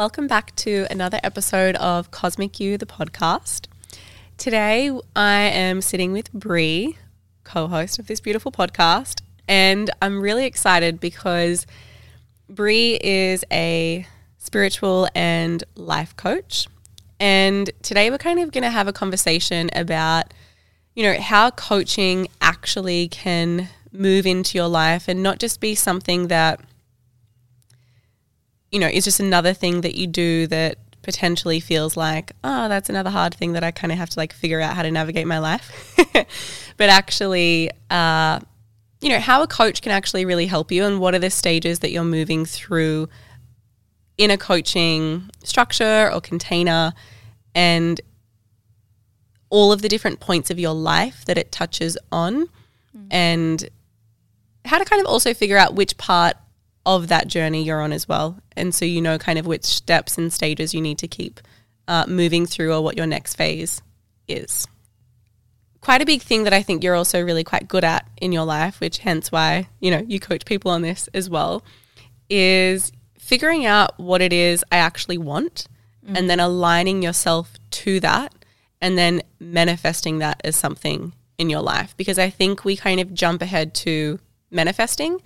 Welcome back to another episode of Cosmic You, the podcast. Today, I am sitting with Bree, co host of this beautiful podcast, and I'm really excited because Bree is a spiritual and life coach. And today, we're kind of going to have a conversation about, you know, how coaching actually can move into your life and not just be something that you know, is just another thing that you do that potentially feels like, oh, that's another hard thing that I kind of have to like figure out how to navigate my life. but actually, uh, you know, how a coach can actually really help you and what are the stages that you're moving through in a coaching structure or container and all of the different points of your life that it touches on mm. and how to kind of also figure out which part of that journey you're on as well. And so you know kind of which steps and stages you need to keep uh, moving through or what your next phase is. Quite a big thing that I think you're also really quite good at in your life, which hence why, you know, you coach people on this as well, is figuring out what it is I actually want mm. and then aligning yourself to that and then manifesting that as something in your life. Because I think we kind of jump ahead to manifesting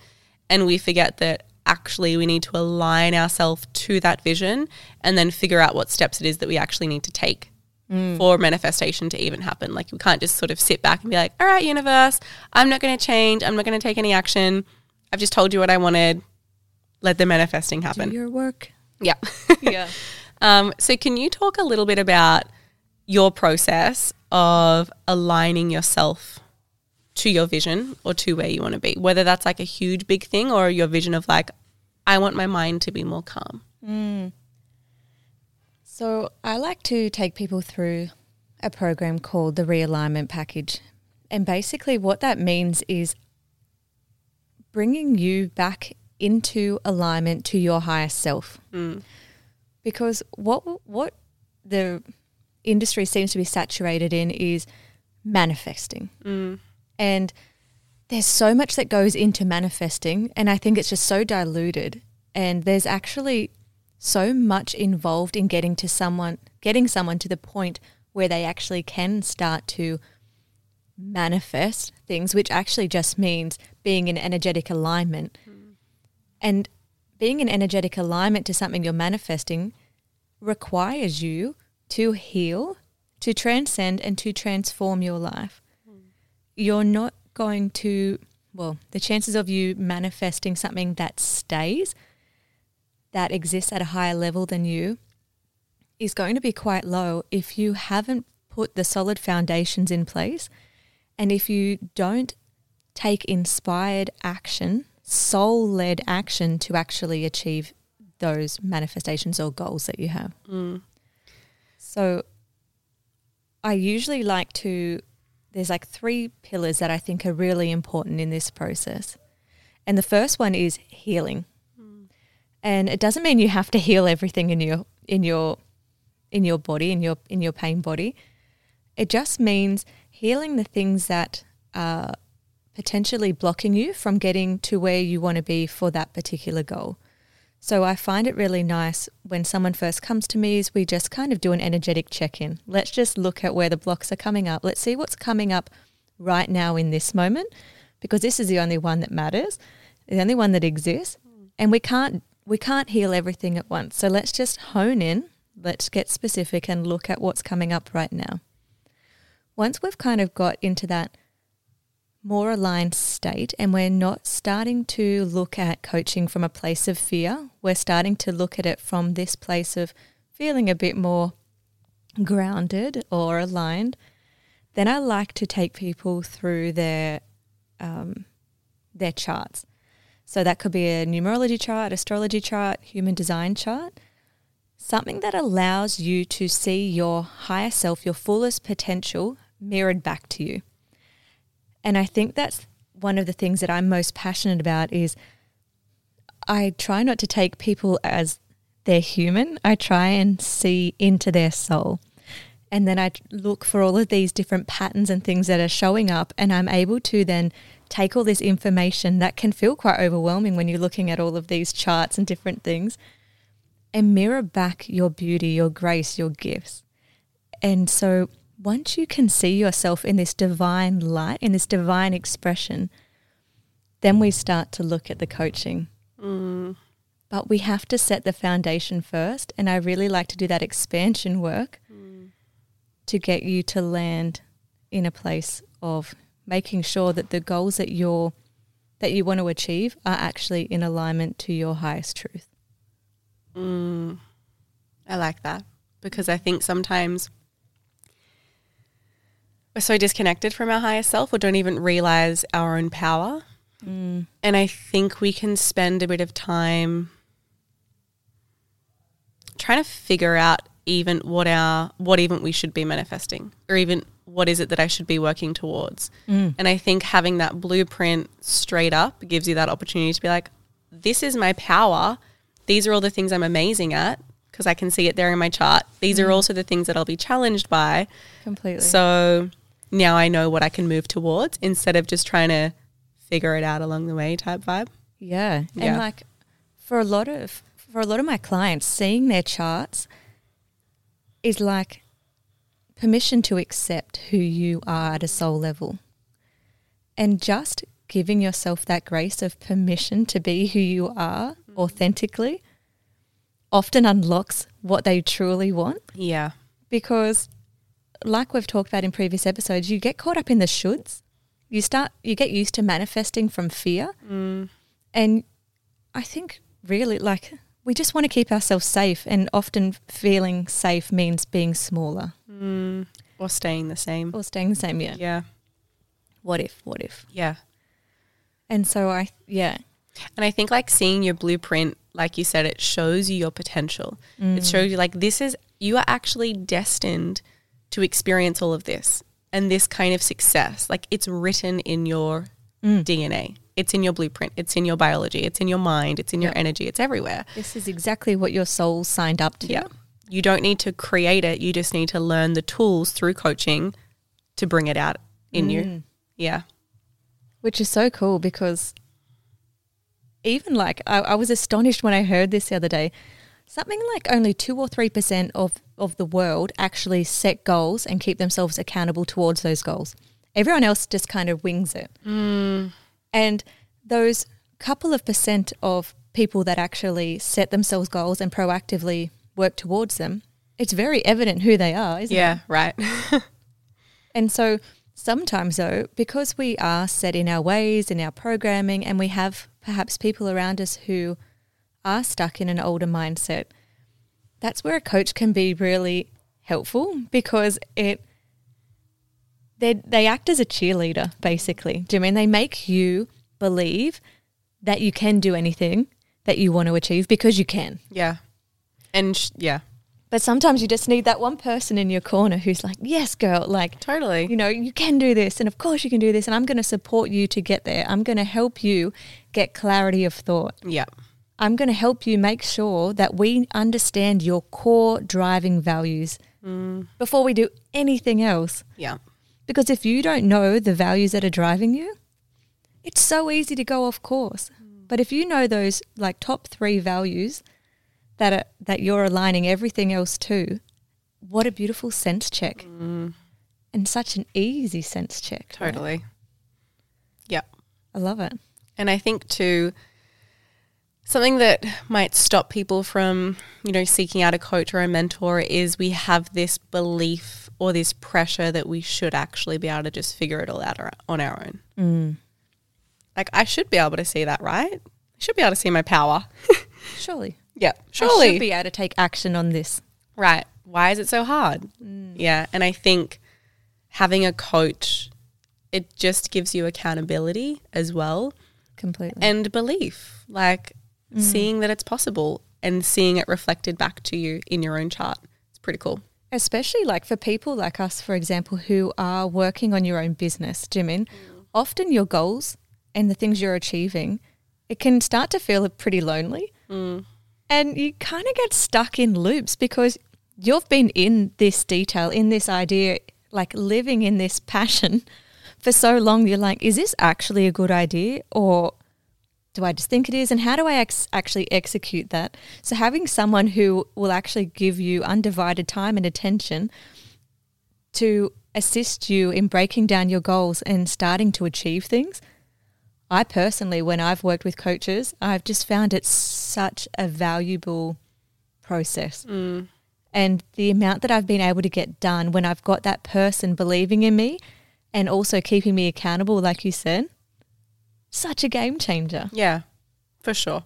and we forget that actually we need to align ourselves to that vision and then figure out what steps it is that we actually need to take mm. for manifestation to even happen. Like we can't just sort of sit back and be like, all right, universe, I'm not going to change. I'm not going to take any action. I've just told you what I wanted. Let the manifesting happen. Do your work. Yeah. yeah. Um, so can you talk a little bit about your process of aligning yourself to your vision or to where you want to be, whether that's like a huge big thing or your vision of like, I want my mind to be more calm. Mm. So I like to take people through a program called the realignment package. And basically, what that means is bringing you back into alignment to your higher self. Mm. Because what what the industry seems to be saturated in is manifesting. Mm. And there's so much that goes into manifesting, and I think it's just so diluted. And there's actually so much involved in getting to someone, getting someone to the point where they actually can start to manifest things, which actually just means being in energetic alignment. Mm. And being in energetic alignment to something you're manifesting requires you to heal, to transcend, and to transform your life you're not going to, well, the chances of you manifesting something that stays, that exists at a higher level than you, is going to be quite low if you haven't put the solid foundations in place and if you don't take inspired action, soul led action to actually achieve those manifestations or goals that you have. Mm. So I usually like to there's like three pillars that I think are really important in this process. And the first one is healing. Mm. And it doesn't mean you have to heal everything in your in your in your body, in your in your pain body. It just means healing the things that are potentially blocking you from getting to where you want to be for that particular goal. So I find it really nice when someone first comes to me is we just kind of do an energetic check-in. Let's just look at where the blocks are coming up. Let's see what's coming up right now in this moment because this is the only one that matters, the only one that exists, and we can't we can't heal everything at once. So let's just hone in, let's get specific and look at what's coming up right now. Once we've kind of got into that more aligned state and we're not starting to look at coaching from a place of fear. We're starting to look at it from this place of feeling a bit more grounded or aligned. Then I like to take people through their um, their charts. So that could be a numerology chart, astrology chart, human design chart, something that allows you to see your higher self, your fullest potential mirrored back to you. And I think that's one of the things that I'm most passionate about is I try not to take people as they're human. I try and see into their soul. And then I look for all of these different patterns and things that are showing up and I'm able to then take all this information that can feel quite overwhelming when you're looking at all of these charts and different things and mirror back your beauty, your grace, your gifts. And so once you can see yourself in this divine light, in this divine expression, then we start to look at the coaching. Mm. But we have to set the foundation first. And I really like to do that expansion work Mm. to get you to land in a place of making sure that the goals that you're that you want to achieve are actually in alignment to your highest truth. Mm. I like that because I think sometimes we're so disconnected from our higher self or don't even realize our own power. Mm. And I think we can spend a bit of time trying to figure out even what our what even we should be manifesting or even what is it that I should be working towards. Mm. And I think having that blueprint straight up gives you that opportunity to be like this is my power. These are all the things I'm amazing at because I can see it there in my chart. These are also the things that I'll be challenged by. Completely. So now I know what I can move towards instead of just trying to figure it out along the way type vibe. Yeah. Yeah. And like for a lot of for a lot of my clients, seeing their charts is like permission to accept who you are at a soul level. And just giving yourself that grace of permission to be who you are mm-hmm. authentically often unlocks what they truly want Yeah. because like we've talked about in previous episodes, you get caught up in the shoulds. You start you get used to manifesting from fear. Mm. And I think really like we just want to keep ourselves safe and often feeling safe means being smaller Mm. Or staying the same. or staying the same. Yeah. Yeah. What if? What if? Yeah. And so I yeah. And I think like seeing your blueprint, like you said, it shows you your potential. It shows you like this is you are actually destined to experience all of this and this kind of success. Like it's written in your mm. DNA. It's in your blueprint. It's in your biology. It's in your mind. It's in your energy. It's everywhere. This is exactly what your soul signed up to. Yeah. You don't need to create it. You just need to learn the tools through coaching to bring it out in you. Mm. Yeah. Which is so cool because even like I, I was astonished when I heard this the other day. Something like only two or three percent of, of the world actually set goals and keep themselves accountable towards those goals. Everyone else just kind of wings it. Mm. And those couple of percent of people that actually set themselves goals and proactively work towards them, it's very evident who they are, isn't it? Yeah. Right. And so sometimes, though, because we are set in our ways, in our programming, and we have perhaps people around us who are stuck in an older mindset, that's where a coach can be really helpful because it they they act as a cheerleader basically. Do you mean they make you believe that you can do anything that you want to achieve because you can. yeah. And sh- yeah. But sometimes you just need that one person in your corner who's like, "Yes, girl, like Totally. you know, you can do this, and of course you can do this, and I'm going to support you to get there. I'm going to help you get clarity of thought. yeah. I'm going to help you make sure that we understand your core driving values mm. before we do anything else. Yeah. Because if you don't know the values that are driving you, it's so easy to go off course. Mm. But if you know those like top three values that are that you're aligning everything else to, what a beautiful sense check. Mm. And such an easy sense check. right? Totally. Yeah. I love it. And I think too, something that might stop people from, you know, seeking out a coach or a mentor is we have this belief or this pressure that we should actually be able to just figure it all out on our own. Mm. Like I should be able to see that, right? I should be able to see my power. Surely. yeah, I surely. should be able to take action on this. Right. Why is it so hard? Yeah. And I think having a coach, it just gives you accountability as well Completely. and belief, like Mm. seeing that it's possible and seeing it reflected back to you in your own chart. It's pretty cool. Especially like for people like us, for example, who are working on your own business, Jimin, mm. often your goals and the things you're achieving, it can start to feel pretty lonely. Mm. And you kind of get stuck in loops because you've been in this detail, in this idea, like living in this passion for so long. You're like, is this actually a good idea? Or do I just think it is? And how do I ex- actually execute that? So, having someone who will actually give you undivided time and attention to assist you in breaking down your goals and starting to achieve things. I personally, when I've worked with coaches, I've just found it such a valuable process. Mm. And the amount that I've been able to get done when I've got that person believing in me and also keeping me accountable, like you said, such a game changer. Yeah, for sure.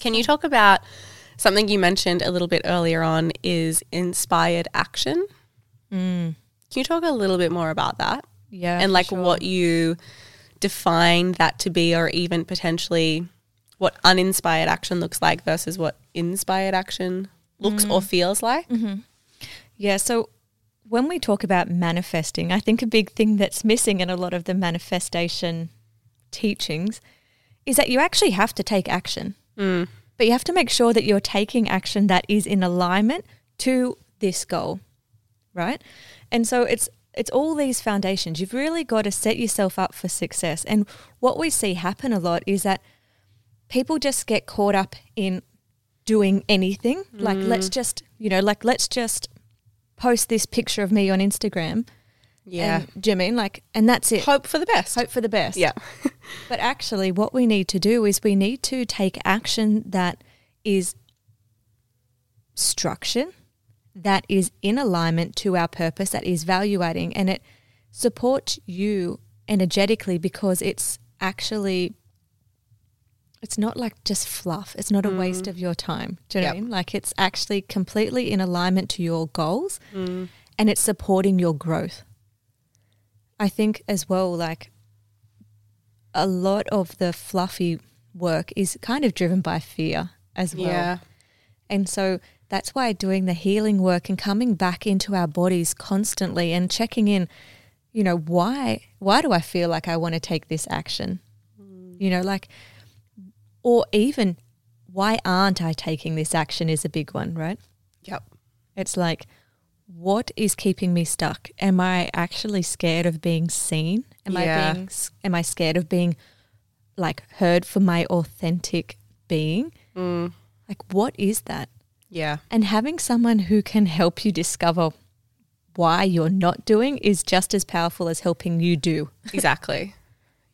Can you talk about something you mentioned a little bit earlier on is inspired action? Mm. Can you talk a little bit more about that? Yeah. and like sure. what you define that to be, or even potentially what uninspired action looks like versus what inspired action looks or mm. feels like. Mm-hmm. Yeah, so when we talk about manifesting, I think a big thing that's missing in a lot of the manifestation teachings is that you actually have to take action. Mm. But you have to make sure that you're taking action that is in alignment to this goal, right? And so it's it's all these foundations. You've really got to set yourself up for success. And what we see happen a lot is that people just get caught up in doing anything. Like let's just, you know, like let's just post this picture of me on Instagram. Yeah. And, do you mean like and that's it. Hope for the best. Hope for the best. Yeah. But actually, what we need to do is we need to take action that is structured, that is in alignment to our purpose, that is value adding, and it supports you energetically because it's actually. It's not like just fluff. It's not a mm-hmm. waste of your time. Do you know I Yep. mean? Like it's actually completely in alignment to your goals mm. and it's supporting your growth. I think as well, like a lot of the fluffy work is kind of driven by fear as well. Yeah. And so that's why doing the healing work and coming back into our bodies constantly and checking in, you know, why why do I feel like I want to take this action? Mm. You know, like or even why aren't I taking this action is a big one, right? Yep. It's like, what is keeping me stuck? Am I actually scared of being seen? Am Yeah. I being? Am I scared of being like heard for my authentic being? Mm. Like, what is that? Yeah. And having someone who can help you discover why you're not doing is just as powerful as helping you do. Exactly.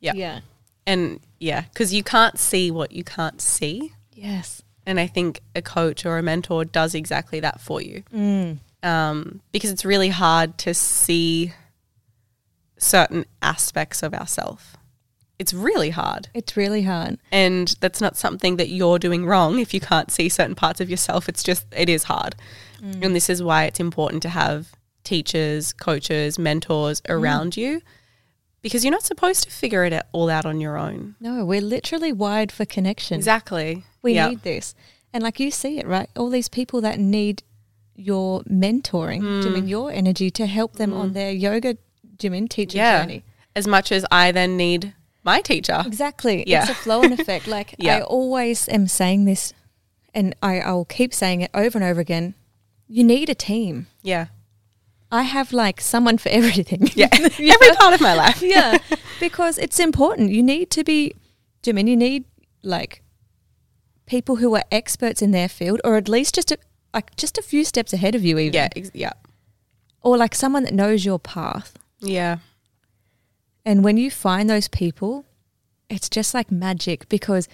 Yeah. Yeah. And yeah, because you can't see what you can't see. Yes. And I think a coach or a mentor does exactly that for you. Mm. Um, because it's really hard to see certain aspects of ourselves. It's really hard. It's really hard. And that's not something that you're doing wrong if you can't see certain parts of yourself. It's just, it is hard. And this is why it's important to have teachers, coaches, mentors around you because you're not supposed to figure it all out on your own. No, we're literally wired for connection. Exactly. We Yeah. need this. And like you see it, right? All these people that need your mentoring, Mm. Jimin, your energy to help them on their yoga, Jimin, teacher Yeah. journey. As much as I then need my teacher. Exactly. Yeah. It's a flow and effect. Like Yeah. I always am saying this and I, I'll keep saying it over and over again. You need a team. Yeah. I have like someone for everything. Yeah. Every part of my life. yeah. Because it's important. You need to be Jimin, you need like people who are experts in their field or at least just a like just a few steps ahead of you even. Yeah. Ex- yeah. Or like someone that knows your path. Yeah. And when you find those people, it's just like magic because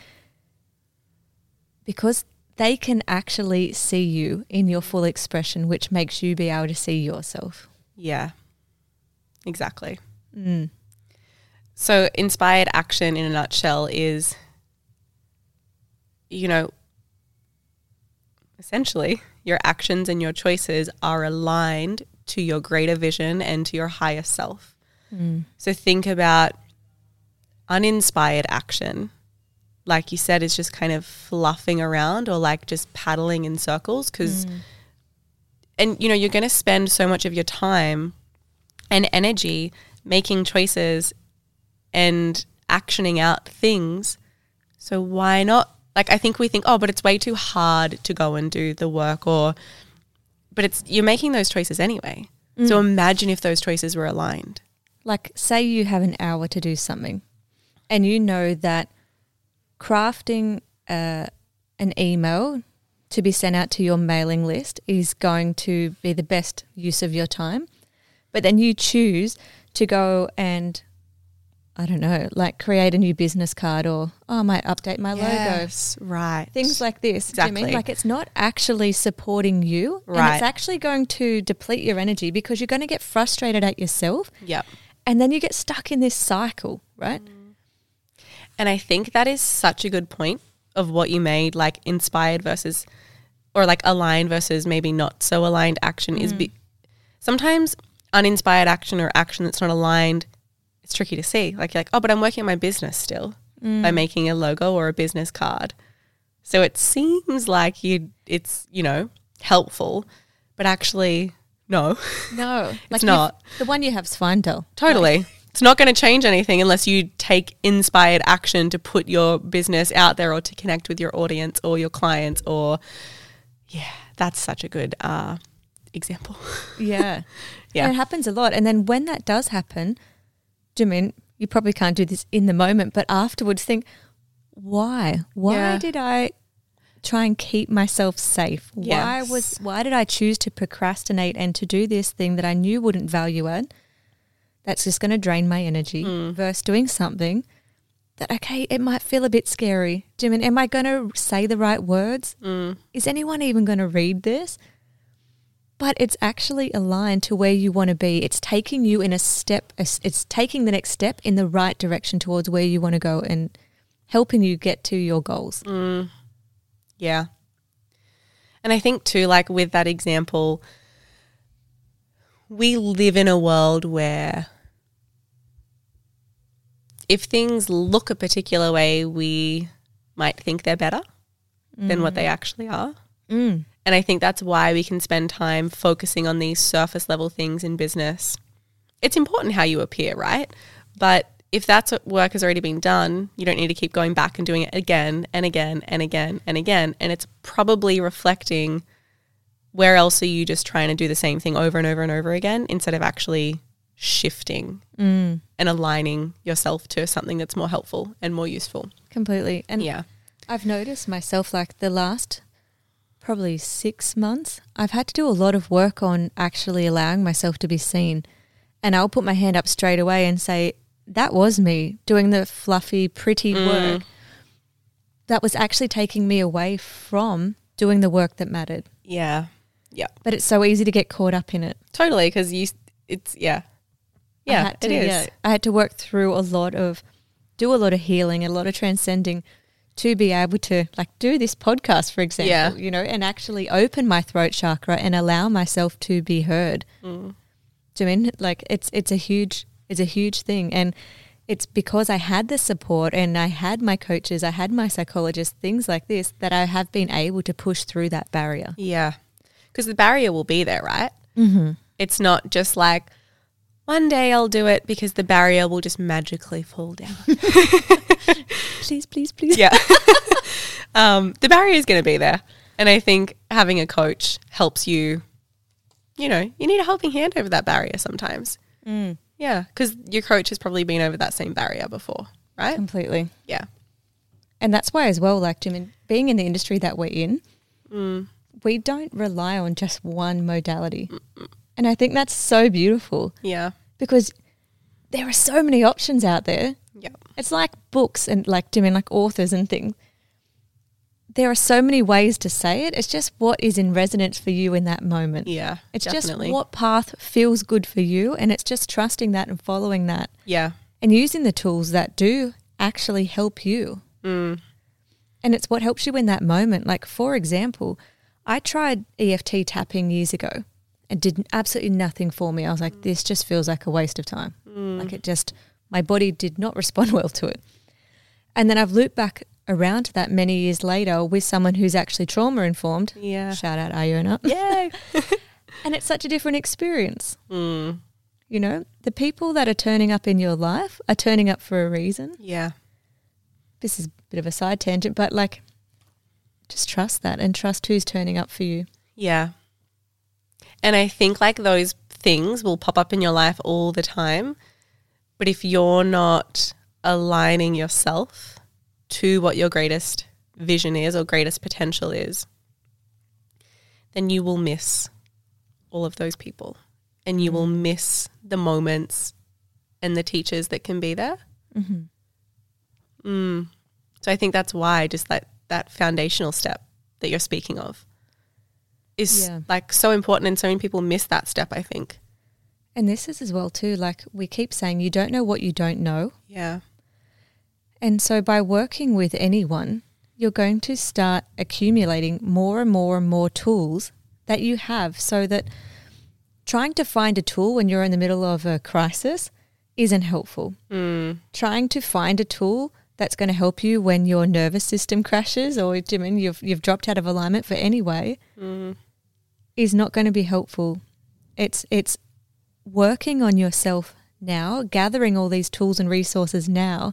because they can actually see you in your full expression, which makes you be able to see yourself. Yeah. Exactly. Mm. So, inspired action in a nutshell is, you know, essentially your actions and your choices are aligned to your greater vision and to your higher self. Mm. So, think about uninspired action. Like you said, is just kind of fluffing around or like just paddling in circles because, and you know, you're going to spend so much of your time and energy making choices and actioning out things. So why not? Like I think we think, oh, but it's way too hard to go and do the work or but it's you're making those choices anyway. So imagine if those choices were aligned. Like, say you have an hour to do something, and you know that crafting uh, an email to be sent out to your mailing list is going to be the best use of your time. But then you choose to go and, I don't know, like create a new business card or, oh, I might update my logo. Right. Things like this. Do you mean? Like it's not actually supporting you. And Right. it's actually going to deplete your energy because you're going to get frustrated at yourself Yep. and then you get stuck in this cycle, right? Mm. And I think that is such a good point of what you made, like inspired versus, or like aligned versus maybe not so aligned action is mm. be, sometimes uninspired action or action that's not aligned, it's tricky to see. Like, you're like, oh, but I'm working on my business still by making a logo or a business card. So it seems like you, it's, you know, helpful, but actually, no, No, like not. The one you have is fine, though. Totally. It's not going to change anything unless you take inspired action to put your business out there or to connect with your audience or your clients or yeah, that's such a good uh, example. Yeah. Yeah. And it happens a lot. And then when that does happen, do you probably can't do this in the moment, but afterwards think, why? Why Yeah. did I try and keep myself safe? Why was why did I choose to procrastinate and to do this thing that I knew wouldn't value it? That's just going to drain my energy mm. versus doing something that okay, it might feel a bit scary. Mean am I going to say the right words? Mm. Is anyone even going to read this? But it's actually aligned to where you want to be. It's taking you in a step, it's taking the next step in the right direction towards where you want to go and helping you get to your goals. Yeah. And I think too, like with that example, we live in a world where if things look a particular way, we might think they're better than what they actually are. Mm. And I think that's why we can spend time focusing on these surface level things in business. It's important how you appear, right? But if that's what work has already been done, you don't need to keep going back and doing it again and again and again and again. And it's probably reflecting where else are you just trying to do the same thing over and over and over again instead of actually shifting Mm. and aligning yourself to something that's more helpful and more useful. Completely. And Yeah. I've noticed myself like the last probably six months, I've had to do a lot of work on actually allowing myself to be seen. And I'll put my hand up straight away and say, that was me doing the fluffy, pretty mm. work. That was actually taking me away from doing the work that mattered. Yeah. Yeah. But it's so easy to get caught up in it. Totally. Because you, it's, yeah. Yeah, to, is. yeah, I had to work through a lot of, do a lot of healing, a lot of transcending to be able to like do this podcast, for example, Yeah. you know, and actually open my throat chakra and allow myself to be heard. Mm. Do you mean like it's it's a huge it's a huge thing, and it's because I had the support and I had my coaches, I had my psychologists, things like this that I have been able to push through that barrier. Yeah. Because the barrier will be there, right? Mm-hmm. It's not just like one day I'll do it because the barrier will just magically fall down. Please, please, please. yeah. um, the barrier is going to be there. And I think having a coach helps you, you know, you need a helping hand over that barrier sometimes. Mm, Yeah. Because your coach has probably been over that same barrier before, right? completely. Yeah. And that's why, as well, like Jim, being in the industry that we're in, Mm. we don't rely on just one modality. And I think that's so beautiful Yeah. Because there are so many options out there. Yeah. It's like books and like, do you mean like authors and things? there are so many ways to say it. It's just what is in resonance for you in that moment. Yeah. It's definitely. just what path feels good for you. And it's just trusting that and following that Yeah. and using the tools that do actually help you. Mm. And it's what helps you in that moment. Like, for example, I tried EFT tapping years ago and did absolutely nothing for me. I was like, this just feels like a waste of time. Like, it just, my body did not respond well to it. And then I've looped back around to that many years later with someone who's actually trauma informed. Yeah. Shout out Ayuna. Yay. And it's such a different experience. mm. You know, the people that are turning up in your life are turning up for a reason. Yeah. This is a bit of a side tangent, but like, just trust that and trust who's turning up for you. Yeah. And I think like those things will pop up in your life all the time. But if you're not aligning yourself to what your greatest vision is or greatest potential is, then you will miss all of those people and you will miss the moments and the teachers that can be there. Mm-hmm. Mm. So I think that's why just that that foundational step that you're speaking of is Yeah. like so important and so many people miss that step, I think. And this is as well too. Like we keep saying, you don't know what you don't know, Yeah. and so by working with anyone, you're going to start accumulating more and more and more tools that you have, so that trying to find a tool when you're in the middle of a crisis isn't helpful. Mm. Trying to find a tool that's going to help you when your nervous system crashes or Jimin, you've you've dropped out of alignment for any way Mm. is not going to be helpful. It's it's working on yourself now, gathering all these tools and resources now,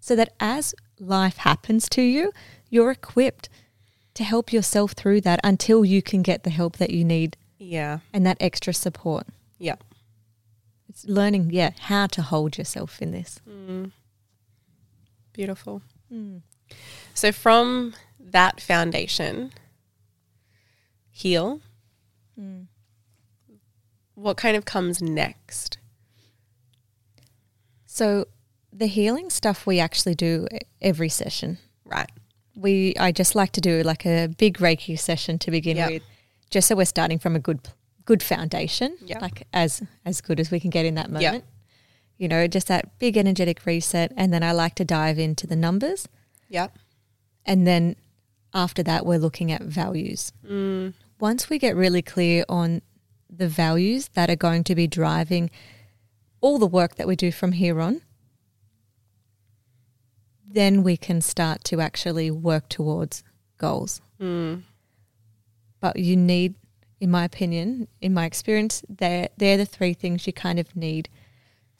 so that as life happens to you, you're equipped to help yourself through that until you can get the help that you need Yeah. and that extra support. Yeah. It's learning, yeah, how to hold yourself in this. Mm. Beautiful. Mm. So from that foundation, heal, mm. what kind of comes next? So the healing stuff we actually do every session. Right. we I just like to do like a big Reiki session to begin Yep. with, just so we're starting from a good good foundation, Yep. like as as good as we can get in that Yep. You know, just that big energetic reset, and then I like to dive into the numbers, Yep. and then after that we're looking at values. Mm. Once we get really clear on the values that are going to be driving all the work that we do from here on, then we can start to actually work towards goals. Mm. But you need, in my opinion, in my experience, they're, they're the three things you kind of need.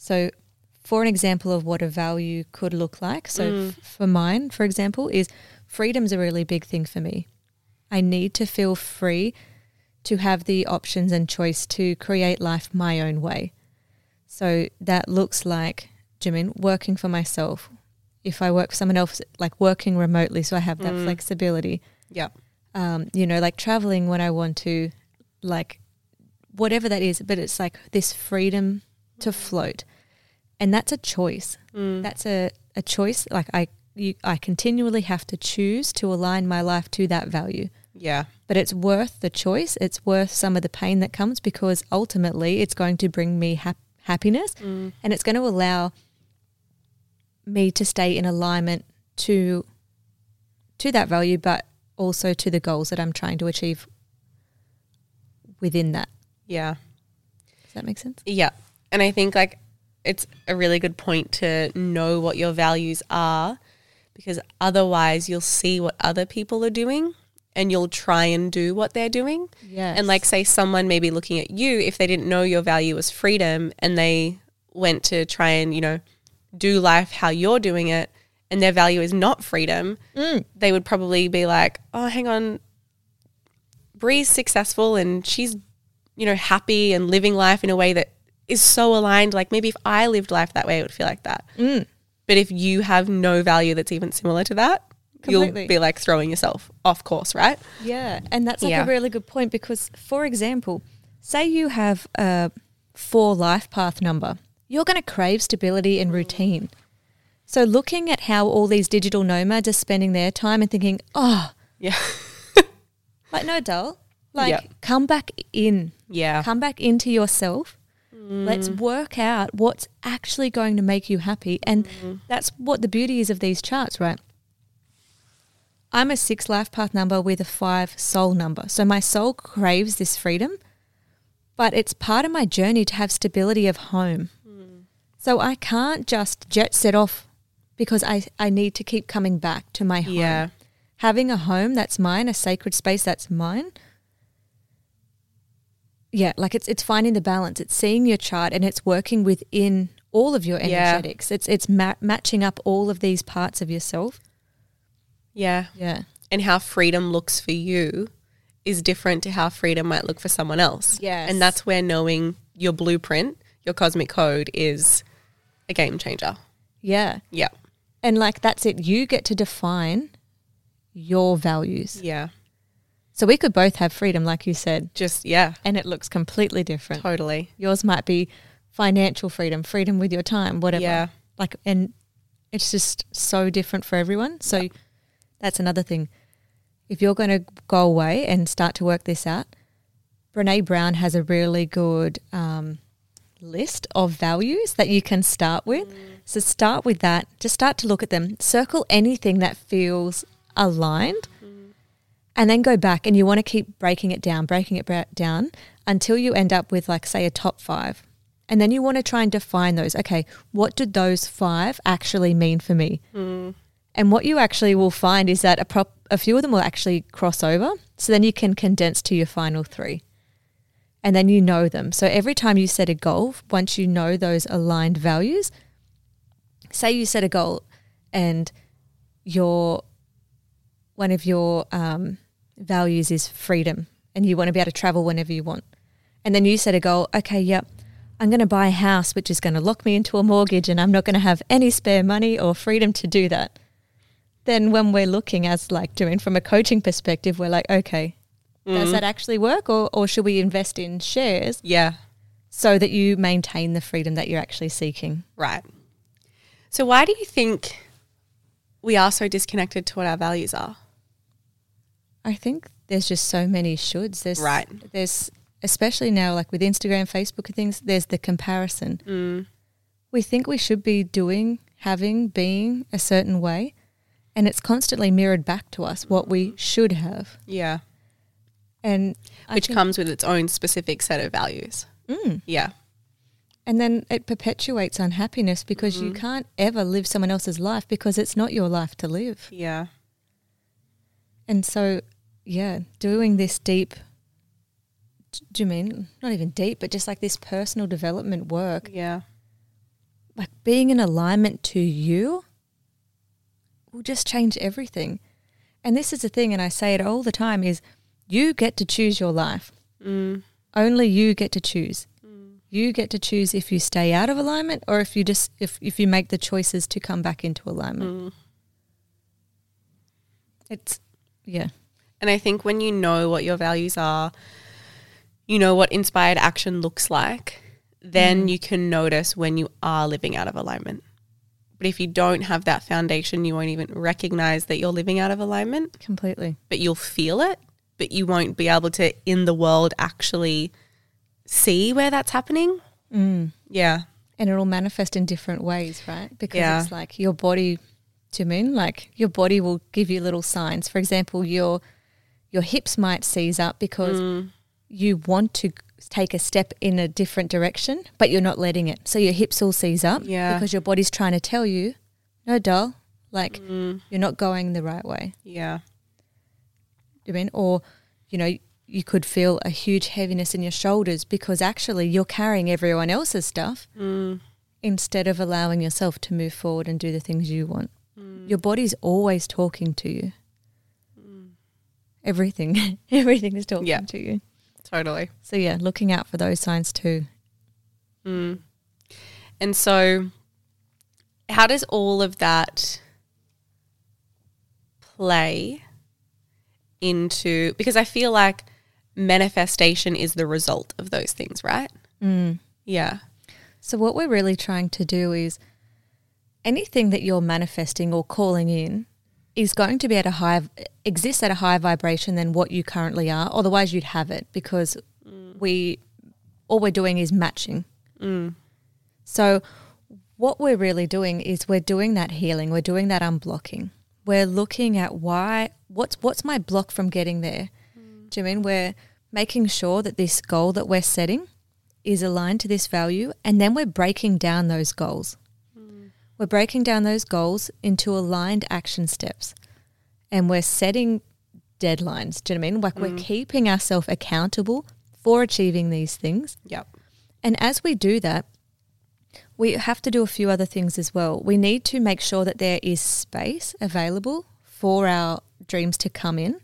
So, for an example of what a value could look like, so Mm. f- for mine, for example, is freedom's a really big thing for me. I need to feel free to have the options and choice to create life my own way. So that looks like, Jimin, working for myself. If I work for someone else, like working remotely, so I have that Mm. flexibility Yeah. um, you know, like traveling when I want to, like whatever that is, but it's like this freedom to float. And that's a choice. Mm. That's a, a choice. Like I, you, I continually have to choose to align my life to that value. Yeah. But it's worth the choice. It's worth some of the pain that comes because ultimately it's going to bring me hap- happiness Mm. and it's going to allow me to stay in alignment to to that value but also to the goals that I'm trying to achieve within that. Yeah. Does that make sense? Yeah. And I think like it's a really good point to know what your values are because otherwise you'll see what other people are doing and you'll try and do what they're doing. Yeah. And like say someone may be looking at you if they didn't know your value was freedom and they went to try and, you know, do life how you're doing it and their value is not freedom, Mm. they would probably be like, "Oh, hang on. Bree's successful and she's, you know, happy and living life in a way that is so aligned. Like maybe if I lived life that way, it would feel like that. Mm. But if you have no value that's even similar to that, Completely. you'll be like throwing yourself off course, right? Yeah, and that's like Yeah. a really good point because, for example, say you have a four life path number, you're going to crave stability and routine. So, looking at how all these digital nomads are spending their time and thinking, oh, Yeah. Like, no, doll. Like, Yep. come back in. Yeah. Come back into yourself. Let's mm. work out what's actually going to make you happy. And mm-hmm. that's what the beauty is of these charts, right? I'm a six life path number with a five soul number. So my soul craves this freedom, but it's part of my journey to have stability of home. Mm. So I can't just jet set off because I, I need to keep coming back to my home. Yeah. Having a home that's mine, a sacred space that's mine. Yeah, like it's it's finding the balance. It's seeing your chart and it's working within all of your Yeah. energetics. It's it's ma- matching up all of these parts of yourself. Yeah. Yeah. And how freedom looks for you is different to how freedom might look for someone else. Yes. And that's where knowing your blueprint, your cosmic code is a game changer. Yeah. Yeah. And like that's it. You get to define your values. Yeah. So we could both have freedom, like you said, Just, yeah, and it looks completely different. totally. Yours might be financial freedom, freedom with your time, whatever. Yeah. Like, and it's just so different for everyone. So that's another thing. If you're going to go away and start to work this out, Brene Brown has a really good um, list of values that you can start with. So start with that. Just start to look at them. Circle anything that feels aligned and then go back and you want to keep breaking it down, breaking it down until you end up with like say a top 5. And then you want to try and define those. Okay, what do those 5 actually mean for me? And what you actually will find is that a prop, a few of them will actually cross over. So then you can condense to your final 3. And then you know them. So every time you set a goal, once you know those aligned values, say you set a goal and your one of your um, values is freedom and you want to be able to travel whenever you want. And then you set a goal, okay, yep, I'm going to buy a house which is going to lock me into a mortgage and I'm not going to have any spare money or freedom to do that. Then when we're looking as like doing from a coaching perspective, we're like, okay, does mm. that actually work or, or should we invest in shares Yeah. so that you maintain the freedom that you're actually seeking? Right. So, why do you think we are so disconnected to what our values are? I think there's just so many shoulds. There's Right. There's especially now, like with Instagram, Facebook, and things. There's the comparison. Mm. We think we should be doing, having, being a certain way, and it's constantly mirrored back to us what we should have. Yeah. And Which comes with its own specific set of values. Mm. Yeah. and then it perpetuates unhappiness because Mm-hmm. you can't ever live someone else's life because it's not your life to live. Yeah. And so, yeah, doing this deep. Do you mean not even deep, but just like this personal development work Yeah. like being in alignment to you will just change everything. And this is the thing, and I say it all the time: is you get to choose your life. Mm. Only you get to choose. You get to choose if you stay out of alignment or if you just if if you make the choices to come back into alignment. Mm. It's yeah, And I think when you know what your values are, you know what inspired action looks like, then you can notice when you are living out of alignment. But if you don't have that foundation, you won't even recognize that you're living out of alignment, completely. but you'll feel it, but you won't be able to, in the world, actually see where that's happening. Mm. Yeah. and it'll manifest in different ways, right? Because Yeah. it's like your body, to mean like your body will give you little signs. For example, your your hips might seize up because Mm. you want to take a step in a different direction, but you're not letting it. So your hips will seize up Yeah. because your body's trying to tell you, no, doll, like Mm. you're not going the right way. Yeah. You mean, or you know, you could feel a huge heaviness in your shoulders because actually you're carrying everyone else's stuff Mm. instead of allowing yourself to move forward and do the things you want. Mm. Your body's always talking to you. Everything, everything is talking Yeah. to you. Totally. So yeah, looking out for those signs too. Mm. And so, how does all of that play into? Because I feel like manifestation is the result of those things, right? Mm. Yeah. So what we're really trying to do is anything that you're manifesting or calling in, is going to be at a high exists at a higher vibration than what you currently are. Otherwise, you'd have it because mm. we all we're doing is matching. Mm. So, what we're really doing is we're doing that healing. We're doing that unblocking. We're looking at why what's what's my block from getting there. Mm. Do you mean we're making sure that this goal that we're setting is aligned to this value, and then we're breaking down those goals. We're breaking down those goals into aligned action steps, and we're setting deadlines. Do you know what I mean? Like we're mm. keeping ourselves accountable for achieving these things. Yep. And as we do that, we have to do a few other things as well. We need to make sure that there is space available for our dreams to come in.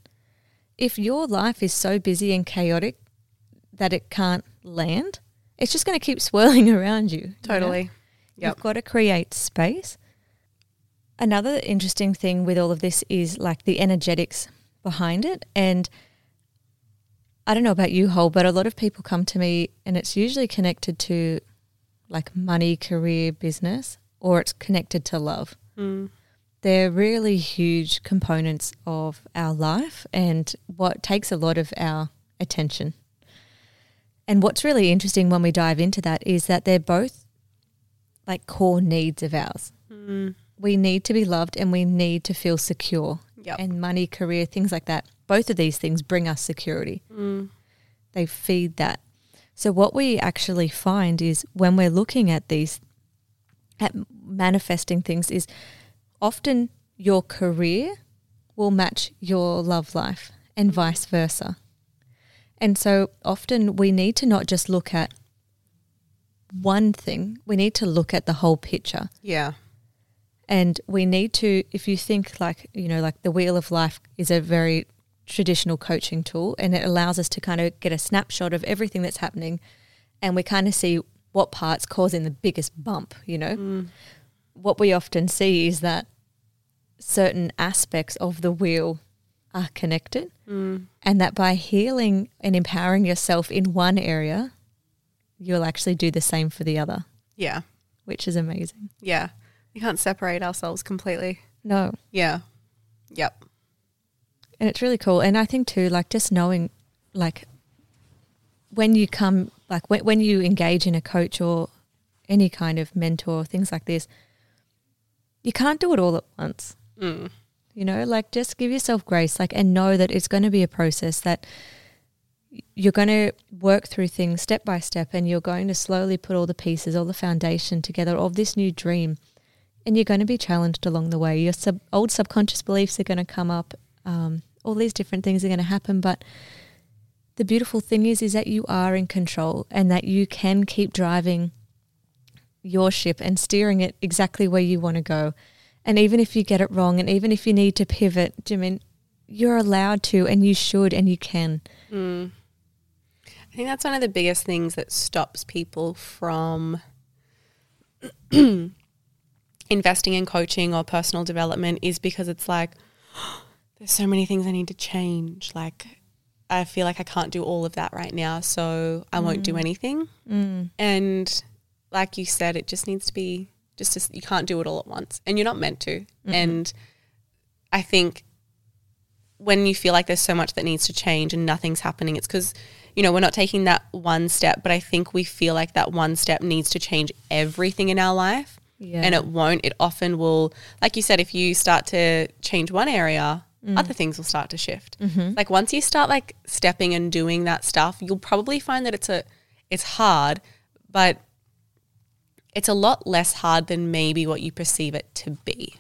If your life is so busy and chaotic that it can't land, it's just going to keep swirling around you. you know? Yep. You've got to create space. Another interesting thing with all of this is like the energetics behind it. And I don't know about you, Hole, but a lot of people come to me and it's usually connected to like money, career, business, or it's connected to love. Mm. They're really huge components of our life and what takes a lot of our attention. And what's really interesting when we dive into that is that they're both like core needs of ours. Mm. We need to be loved and we need to feel secure. Yep. And money, career, things like that. Both of these things bring us security. Mm. They feed that. So what we actually find is when we're looking at these at manifesting things is often your career will match your love life and vice versa. And so often we need to not just look at one thing, we need to look at the whole picture. Yeah. And we need to, if you think like, you know, like the wheel of life is a very traditional coaching tool and it allows us to kind of get a snapshot of everything that's happening and we kind of see what part's causing the biggest bump, you know. What we often see is that certain aspects of the wheel are connected Mm. and that by healing and empowering yourself in one area, you'll actually do the same for the other, Yeah. which is amazing. Yeah. We can't separate ourselves completely. No, Yeah. Yep. And it's really cool. And I think too, like just knowing, like when you come, like when, when you engage in a coach or any kind of mentor, things like this, you can't do it all at once. Mm. You know, like just give yourself grace, like, and know that it's going to be a process that you're going to work through things step by step and you're going to slowly put all the pieces, all the foundation together of this new dream. And you're going to be challenged along the way. Your sub- old subconscious beliefs are going to come up. Um, all these different things are going to happen. But the beautiful thing is, is that you are in control and that you can keep driving your ship and steering it exactly where you want to go. And even if you get it wrong, and even if you need to pivot, you mean you're allowed to, and you should, and you can. Mm. I think that's one of the biggest things that stops people from investing in coaching or personal development is because it's like there's so many things I need to change. Like I feel like I can't do all of that right now, so I won't do anything. Mm. And like you said, it just needs to be just as you can't do it all at once, and you're not meant to. And I think when you feel like there's so much that needs to change and nothing's happening, it's because you know we're not taking that one step. But I think we feel like that one step needs to change everything in our life, Yeah. and it won't. It often will, like you said, if you start to change one area. Mm. Other things will start to shift. Mm-hmm. Like once you start like stepping and doing that stuff, you'll probably find that it's a it's hard, but it's a lot less hard than maybe what you perceive it to be.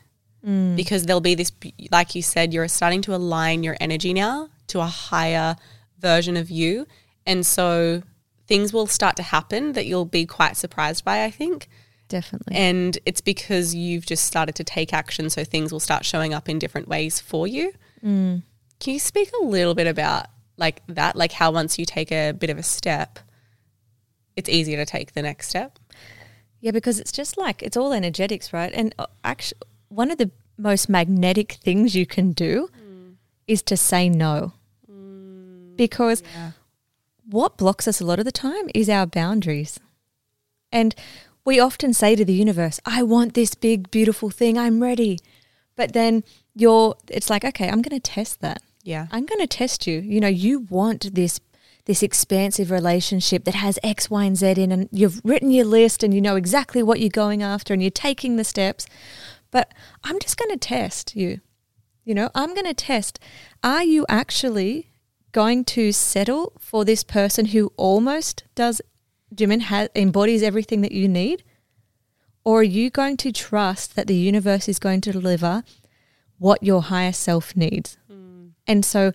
Mm. Because there'll be this, like you said, you're starting to align your energy now to a higher version of you. And so things will start to happen that you'll be quite surprised by, I think. Definitely. And it's because you've just started to take action. So things will start showing up in different ways for you. Mm. Can you speak a little bit about like that? Like how once you take a bit of a step, it's easier to take the next step? Yeah, because it's just like it's all energetics, right? And uh, actually, one of the most magnetic things you can do mm. is to say no. Mm. Because what blocks us a lot of the time is our boundaries. And we often say to the universe, I want this big, beautiful thing, I'm ready. But then you're it's like okay i'm going to test that Yeah. i'm going to test you you know you want this this expansive relationship that has x y and z in and you've written your list and you know exactly what you're going after and you're taking the steps but i'm just going to test you you know i'm going to test are you actually going to settle for this person who almost does Jimin ha- embodies everything that you need or are you going to trust that the universe is going to deliver what your higher self needs? Hmm. And so,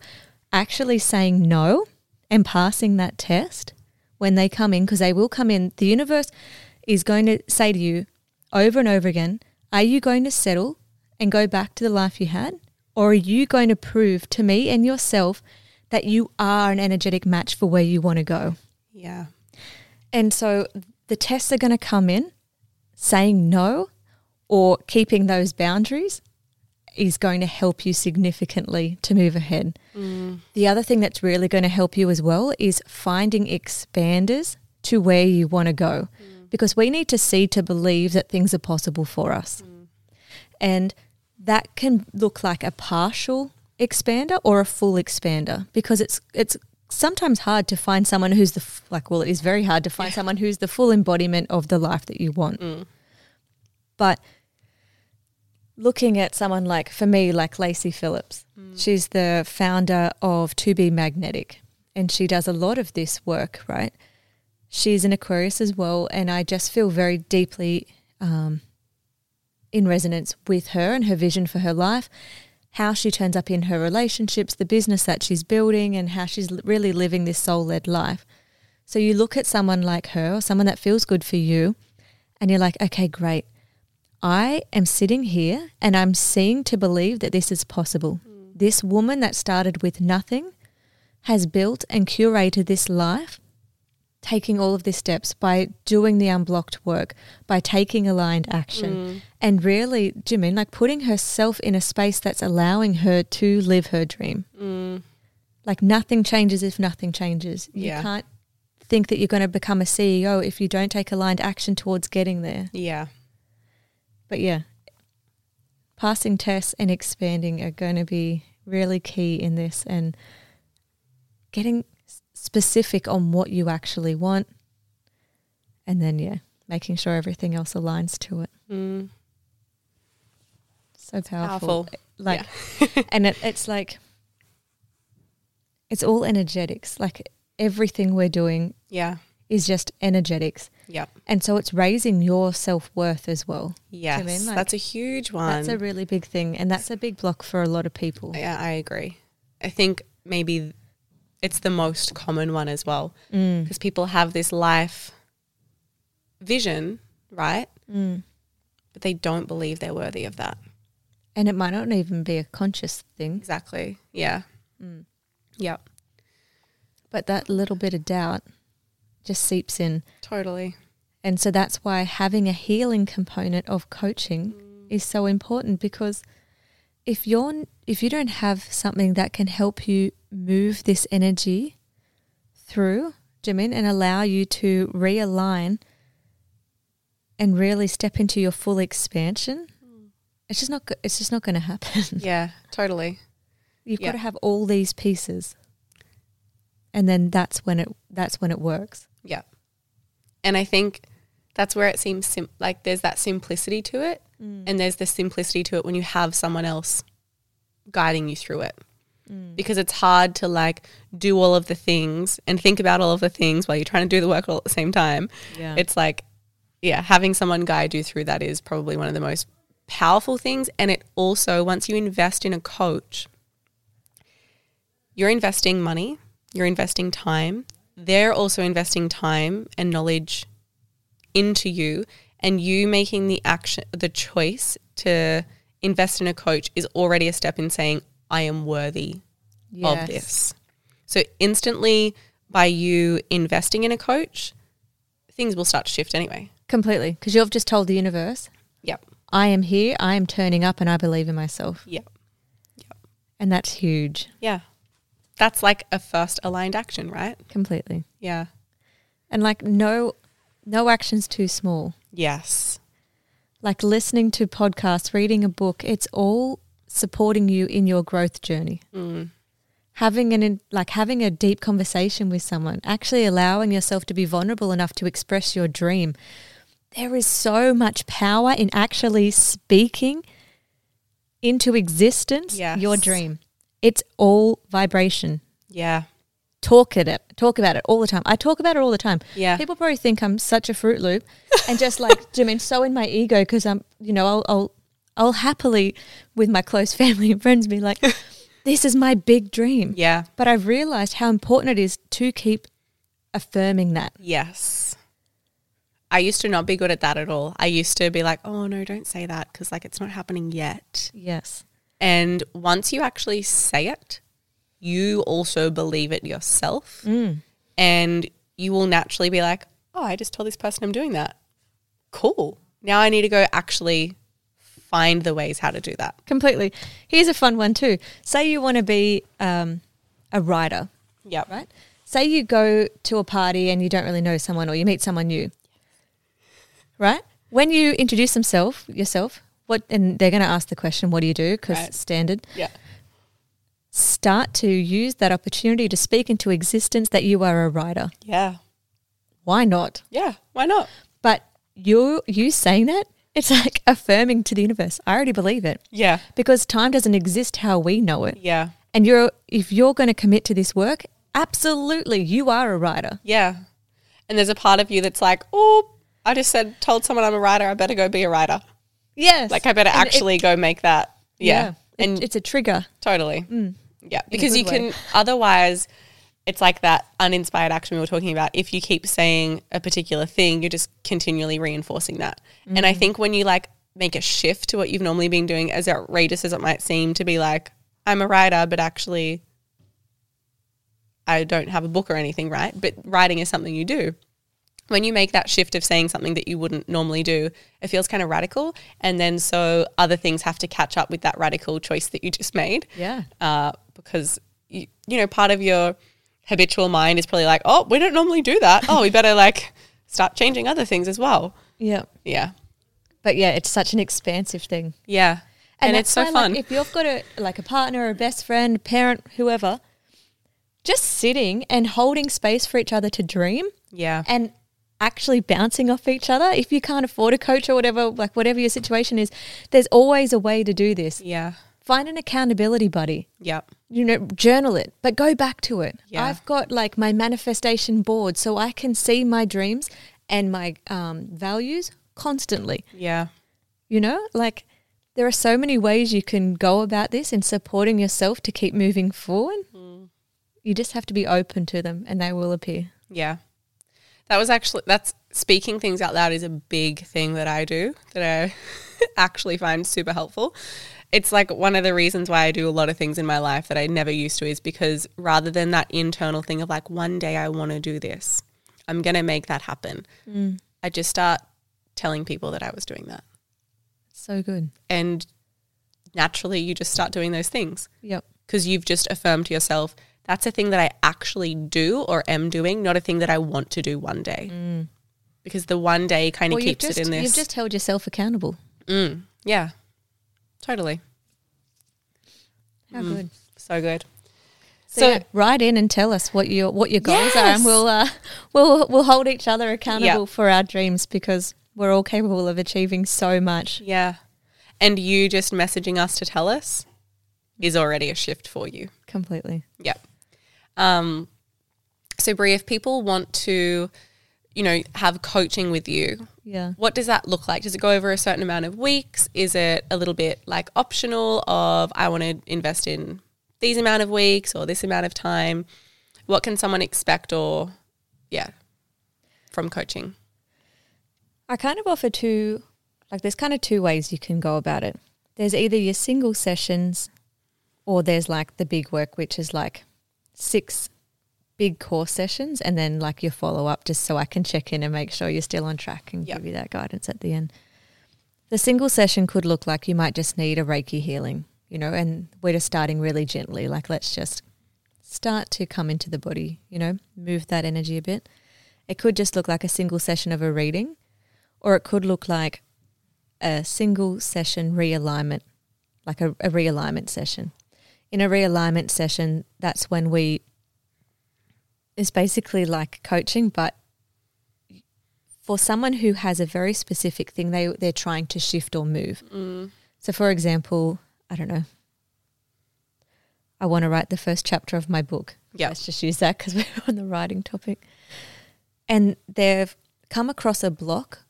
actually saying no and passing that test when they come in, because they will come in, the universe is going to say to you over and over again Are you going to settle and go back to the life you had? Or are you going to prove to me and yourself that you are an energetic match for where you want to go? Yeah. And so the tests are going to come in saying no or keeping those boundaries is going to help you significantly to move ahead. Mm. The other thing that's really going to help you as well is finding expanders to where you want to go mm. because we need to see to believe that things are possible for us. Mm. And that can look like a partial expander or a full expander? Because it's it's sometimes hard to find someone who's the f- like well it is very hard to find someone who's the full embodiment of the life that you want. But looking at someone like for me like Lacy Phillips, she's the founder of To Be Magnetic and she does a lot of this work, right? She's an Aquarius as well and I just feel very deeply um, in resonance with her and her vision for her life, how she turns up in her relationships, the business that she's building, and how she's really living this soul led life. So you look at someone like her or someone that feels good for you, and you're like, okay, great. I am sitting here and I'm seeing to believe that this is possible. Mm. This woman that started with nothing has built and curated this life taking all of these steps by doing the unblocked work, by taking aligned action, mm. and really, Jimin, like putting herself in a space that's allowing her to live her dream. Mm. Like nothing changes if nothing changes. You Yeah. can't think that you're going to become a CEO if you don't take aligned action towards getting there. Yeah. But yeah, passing tests and expanding are going to be really key in this and getting specific on what you actually want. And then, yeah, making sure everything else aligns to it. Mm. So powerful. Powerful. Like, and it, it's like, it's all energetics. Like everything we're doing Yeah. is just energetics. Yeah. And so it's raising your self worth as well. Yes. mean, like, that's a huge one. That's a really big thing. And that's a big block for a lot of people. yeah, I agree. I think maybe it's the most common one as well Mm. because people have this life vision, right? Mm. But they don't believe they're worthy of that. And it might not even be a conscious thing, Exactly. Yeah. Mm. Yep. but that little bit of doubt just seeps in. Totally. And so that's why having a healing component of coaching is so important because if you're if you don't have something that can help you move this energy through Jimin and allow you to realign and really step into your full expansion, hmm. it's just not it's just not going to happen. Yeah. Totally. You've Yeah. got to have all these pieces. And then that's when it that's when it works. Yeah. And I think that's where it seems sim- like there's that simplicity to it. Mm. And there's the simplicity to it when you have someone else guiding you through it. Mm. Because it's hard to like do all of the things and think about all of the things while you're trying to do the work all at the same time. Yeah. It's like, yeah, having someone guide you through that is probably one of the most powerful things. And it also, once you invest in a coach, you're investing money, you're investing time. They're also investing time and knowledge into you, and you making the action, the choice to invest in a coach is already a step in saying, I am worthy of this. So instantly, by you investing in a coach, things will start to shift anyway. Completely. Because you've just told the universe, Yep. I am here, I am turning up, and I believe in myself. Yep. And that's huge. Yeah. That's like a first aligned action, right? Completely. Yeah. And like no no action's too small. Yes. Like listening to podcasts, reading a book, it's all supporting you in your growth journey. Mm. Having an like having a deep conversation with someone, actually allowing yourself to be vulnerable enough to express your dream. There is so much power in actually speaking into existence your dream. It's all vibration. Yeah. Talk at it. Talk about it all the time. I talk about it all the time. Yeah. People probably think I'm such a fruit loop and just like do you mean so in my ego because I'm you know I'll, I'll I'll happily with my close family and friends be like this is my big dream. Yeah. But I've realized how important it is to keep affirming that. Yes. I used to not be good at that at all. I used to be like, oh no, don't say that because like it's not happening yet. Yes. And once you actually say it, you also believe it yourself. And you will naturally be like, oh, I just told this person I'm doing that. Cool. Now I need to go actually find the ways how to do that. Completely. Here's a fun one too. Say you want to be um, a writer, Yeah. right? Say you go to a party and you don't really know someone or you meet someone new. Right? When you introduce themself yourself, what and they're going to ask the question, what do you do? Because Right. standard. Yeah. Start to use that opportunity to speak into existence that you are a writer. Yeah. Why not? Yeah. Why not? But you you saying that, it's like affirming to the universe. I already believe it. Yeah. Because time doesn't exist how we know it. Yeah. And you're if you're going to commit to this work, absolutely you are a writer. Yeah. And there's a part of you that's like, oh, I just said, told someone I'm a writer. I better go be a writer. Yes. Like, I better And it- actually go make that. Yeah. it- And it's a trigger. totally. Mm. Yeah. Because you way. can, otherwise, it's like that uninspired action we were talking about. If you keep saying a particular thing, you're just continually reinforcing that. And I think when you like make a shift to what you've normally been doing, as outrageous as it might seem to be like, I'm a writer, but actually, I don't have a book or anything, right? But writing is something you do. When you make that shift of saying something that you wouldn't normally do, it feels kind of radical. And then so other things have to catch up with that radical choice that you just made. Yeah. Uh, because, you, you know, part of your habitual mind is probably like, oh, we don't normally do that. Oh, we better like start changing other things as well. Yeah. Yeah. But yeah, it's such an expansive thing. Yeah. And, it's so fun. Like, if you've got a like a partner, a best friend, parent, whoever, just sitting and holding space for each other to dream yeah. and actually bouncing off each other. If you can't afford a coach or whatever, like whatever your situation is, there's always a way to do this. Yeah. Find an accountability buddy. Yep. You know, journal it, but go back to it. Yeah. I've got like my manifestation board so I can see my dreams and my um, values constantly. Yeah. You know, like there are so many ways you can go about this in supporting yourself to keep moving forward. You just have to be open to them and they will appear. Yeah. That was actually that's speaking things out loud is a big thing that I do that I actually find super helpful. It's like one of the reasons why I do a lot of things in my life that I never used to is because rather than that internal thing of like one day I want to do this, I'm going to make that happen. Mm. I just start telling people that I was doing that. So good. And naturally you just start doing those things Yep. because you've just affirmed to yourself that's a thing that I actually do or am doing, not a thing that I want to do one day. Because the one day kind of Well, keeps just, it in this. you've just held yourself accountable. mm, yeah, totally. How good. So good. So, So- yeah, write in and tell us what your what your goals are, and we'll uh, we'll we'll hold each other accountable Yep. for our dreams because we're all capable of achieving so much. Yeah. And you just messaging us to tell us is already a shift for you. Completely. Yep. Um, so, Brie, if people want to, you know, have coaching with you, Yeah. what does that look like? Does it go over a certain amount of weeks? Is it a little bit like optional of I want to invest in these amount of weeks or this amount of time? What can someone expect or yeah, from coaching? I kind of offer two, like, there's kind of two ways you can go about it. There's either your single sessions or there's like the big work, which is like six big course sessions and then like your follow up just so I can check in and make sure you're still on track and Yep. give you that guidance at the end. The single session could look like you might just need a Reiki healing, you know, and we're just starting really gently. Like, let's just start to come into the body, you know, move that energy a bit. It could just look like a single session of a reading, or it could look like a single session realignment like a, a realignment session. In a realignment session, that's when we it's basically like coaching, but for someone who has a very specific thing they they're trying to shift or move. Mm. So, for example, I don't know. I want to write the first chapter of my book. Yep. Let's just use that because we're on the writing topic. And they've come across a block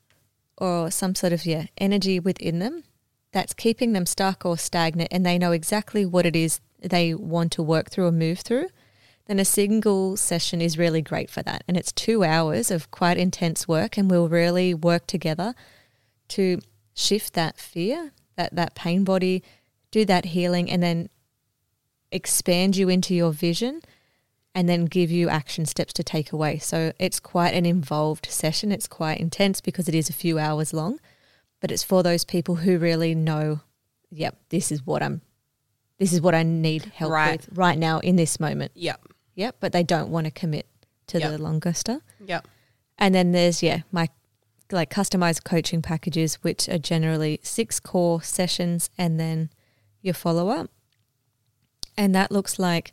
or some sort of yeah energy within them that's keeping them stuck or stagnant, and they know exactly what it is they want to work through or move through. Then a single session is really great for that, and it's two hours of quite intense work, and we'll really work together to shift that fear, that that pain body, do that healing, and then expand you into your vision and then give you action steps to take away. So it's quite an involved session. It's quite intense because it is a few hours long, but it's for those people who really know, yep, this is what I'm this is what I need help Right. with right now in this moment. Yep. Yep, but they don't want to commit to Yep. the longer stuff. Yep. And then there's yeah, my like customized coaching packages, which are generally six core sessions and then your follow up. And that looks like,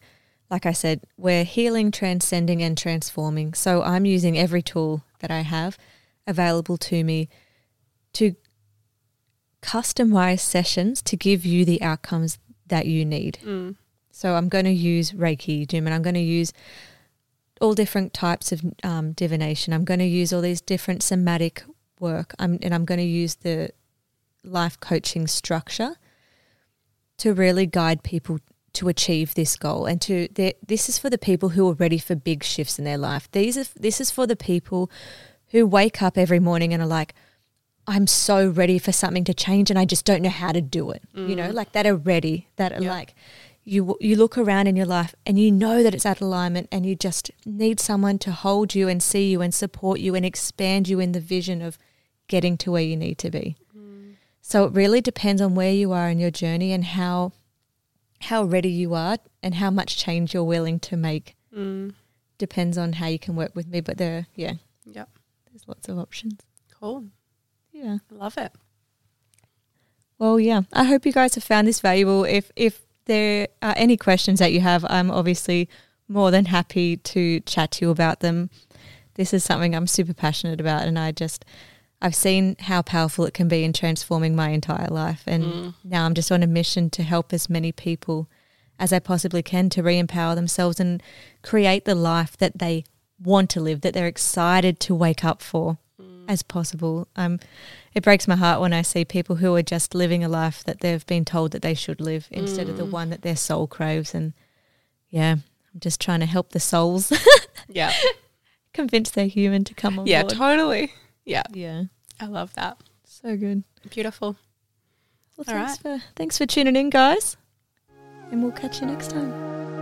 like I said, we're healing, transcending, and transforming. So I'm using every tool that I have available to me to customize sessions to give you the outcomes that you need. Mm. So I'm going to use Reiki, Jim, and I'm going to use all different types of um, divination. I'm going to use all these different somatic work, I'm, and I'm going to use the life coaching structure to really guide people to achieve this goal. And to this is for the people who are ready for big shifts in their life. These are this is for the people who wake up every morning and are like, I'm so ready for something to change, and I just don't know how to do it. You know, like that are ready, that are like you you look around in your life and you know that it's out of alignment and you just need someone to hold you and see you and support you and expand you in the vision of getting to where you need to be. So it really depends on where you are in your journey and how how ready you are and how much change you're willing to make. Mm. Depends on how you can work with me, but there yeah, Yep. there's lots of options. Cool. Yeah. Love it. Well, yeah. I hope you guys have found this valuable. If if there are any questions that you have, I'm obviously more than happy to chat to you about them. This is something I'm super passionate about, and I just I've seen how powerful it can be in transforming my entire life, and Mm. now I'm just on a mission to help as many people as I possibly can to re-empower themselves and create the life that they want to live, that they're excited to wake up for as possible. Um, it breaks my heart when I see people who are just living a life that they've been told that they should live instead of the one that their soul craves. And yeah, I'm just trying to help the souls Yeah. convince they're human to come on yeah, board. totally. Yeah. yeah, I love that. so good. Beautiful. Well, All thanks for thanks for tuning in, guys, and we'll catch you next time.